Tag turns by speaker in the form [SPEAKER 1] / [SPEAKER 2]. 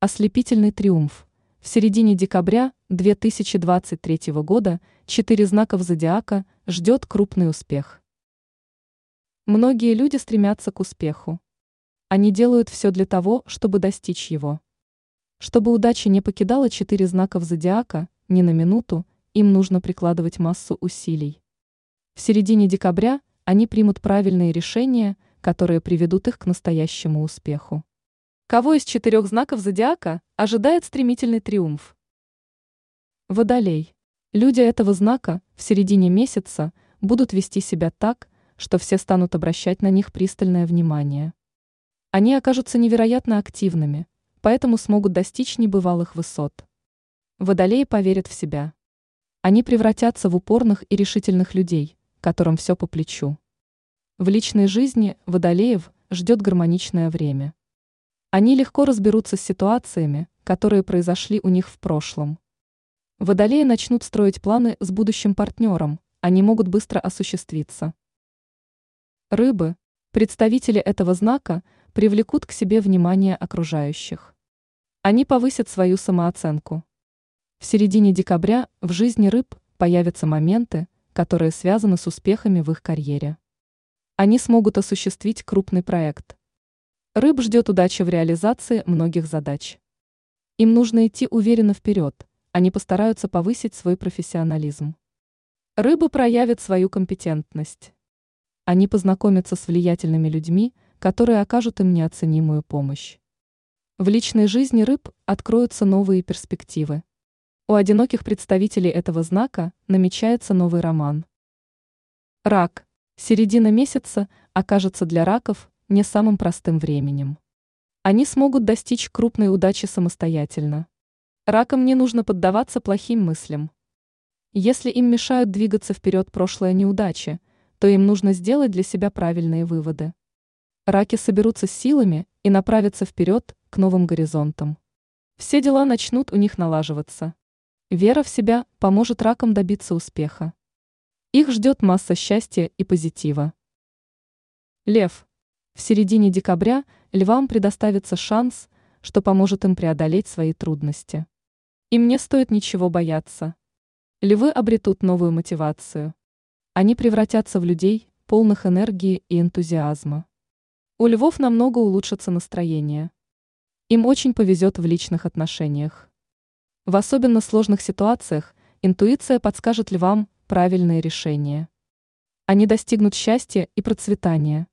[SPEAKER 1] Ослепительный триумф. В середине декабря 2023 года четыре знаков зодиака ждет крупный успех. Многие люди стремятся к успеху. Они делают все для того, чтобы достичь его. Чтобы удача не покидала четыре знаков зодиака ни на минуту, им нужно прикладывать массу усилий. В середине декабря они примут правильные решения, которые приведут их к настоящему успеху. Кого из четырех знаков зодиака ожидает стремительный триумф? Водолей. Люди этого знака в середине месяца будут вести себя так, что все станут обращать на них пристальное внимание. Они окажутся невероятно активными, поэтому смогут достичь небывалых высот. Водолеи поверят в себя. Они превратятся в упорных и решительных людей, которым все по плечу. В личной жизни водолеев ждет гармоничное время. Они легко разберутся с ситуациями, которые произошли у них в прошлом. Водолеи начнут строить планы с будущим партнером, они могут быстро осуществиться. Рыбы, представители этого знака, привлекут к себе внимание окружающих. Они повысят свою самооценку. В середине декабря в жизни рыб появятся моменты, которые связаны с успехами в их карьере. Они смогут осуществить крупный проект. Рыб ждет удача в реализации многих задач. Им нужно идти уверенно вперед, они постараются повысить свой профессионализм. Рыбы проявят свою компетентность. Они познакомятся с влиятельными людьми, которые окажут им неоценимую помощь. В личной жизни рыб откроются новые перспективы. У одиноких представителей этого знака намечается новый роман. Рак. Середина месяца окажется для раков не самым простым временем. Они смогут достичь крупной удачи самостоятельно. Ракам не нужно поддаваться плохим мыслям. Если им мешают двигаться вперед прошлые неудачи, то им нужно сделать для себя правильные выводы. Раки соберутся с силами и направятся вперед к новым горизонтам. Все дела начнут у них налаживаться. Вера в себя поможет ракам добиться успеха. Их ждет масса счастья и позитива. Лев. В середине декабря львам предоставится шанс, что поможет им преодолеть свои трудности. Им не стоит ничего бояться. Львы обретут новую мотивацию. Они превратятся в людей, полных энергии и энтузиазма. У львов намного улучшится настроение. Им очень повезет в личных отношениях. В особенно сложных ситуациях интуиция подскажет львам правильные решения. Они достигнут счастья и процветания.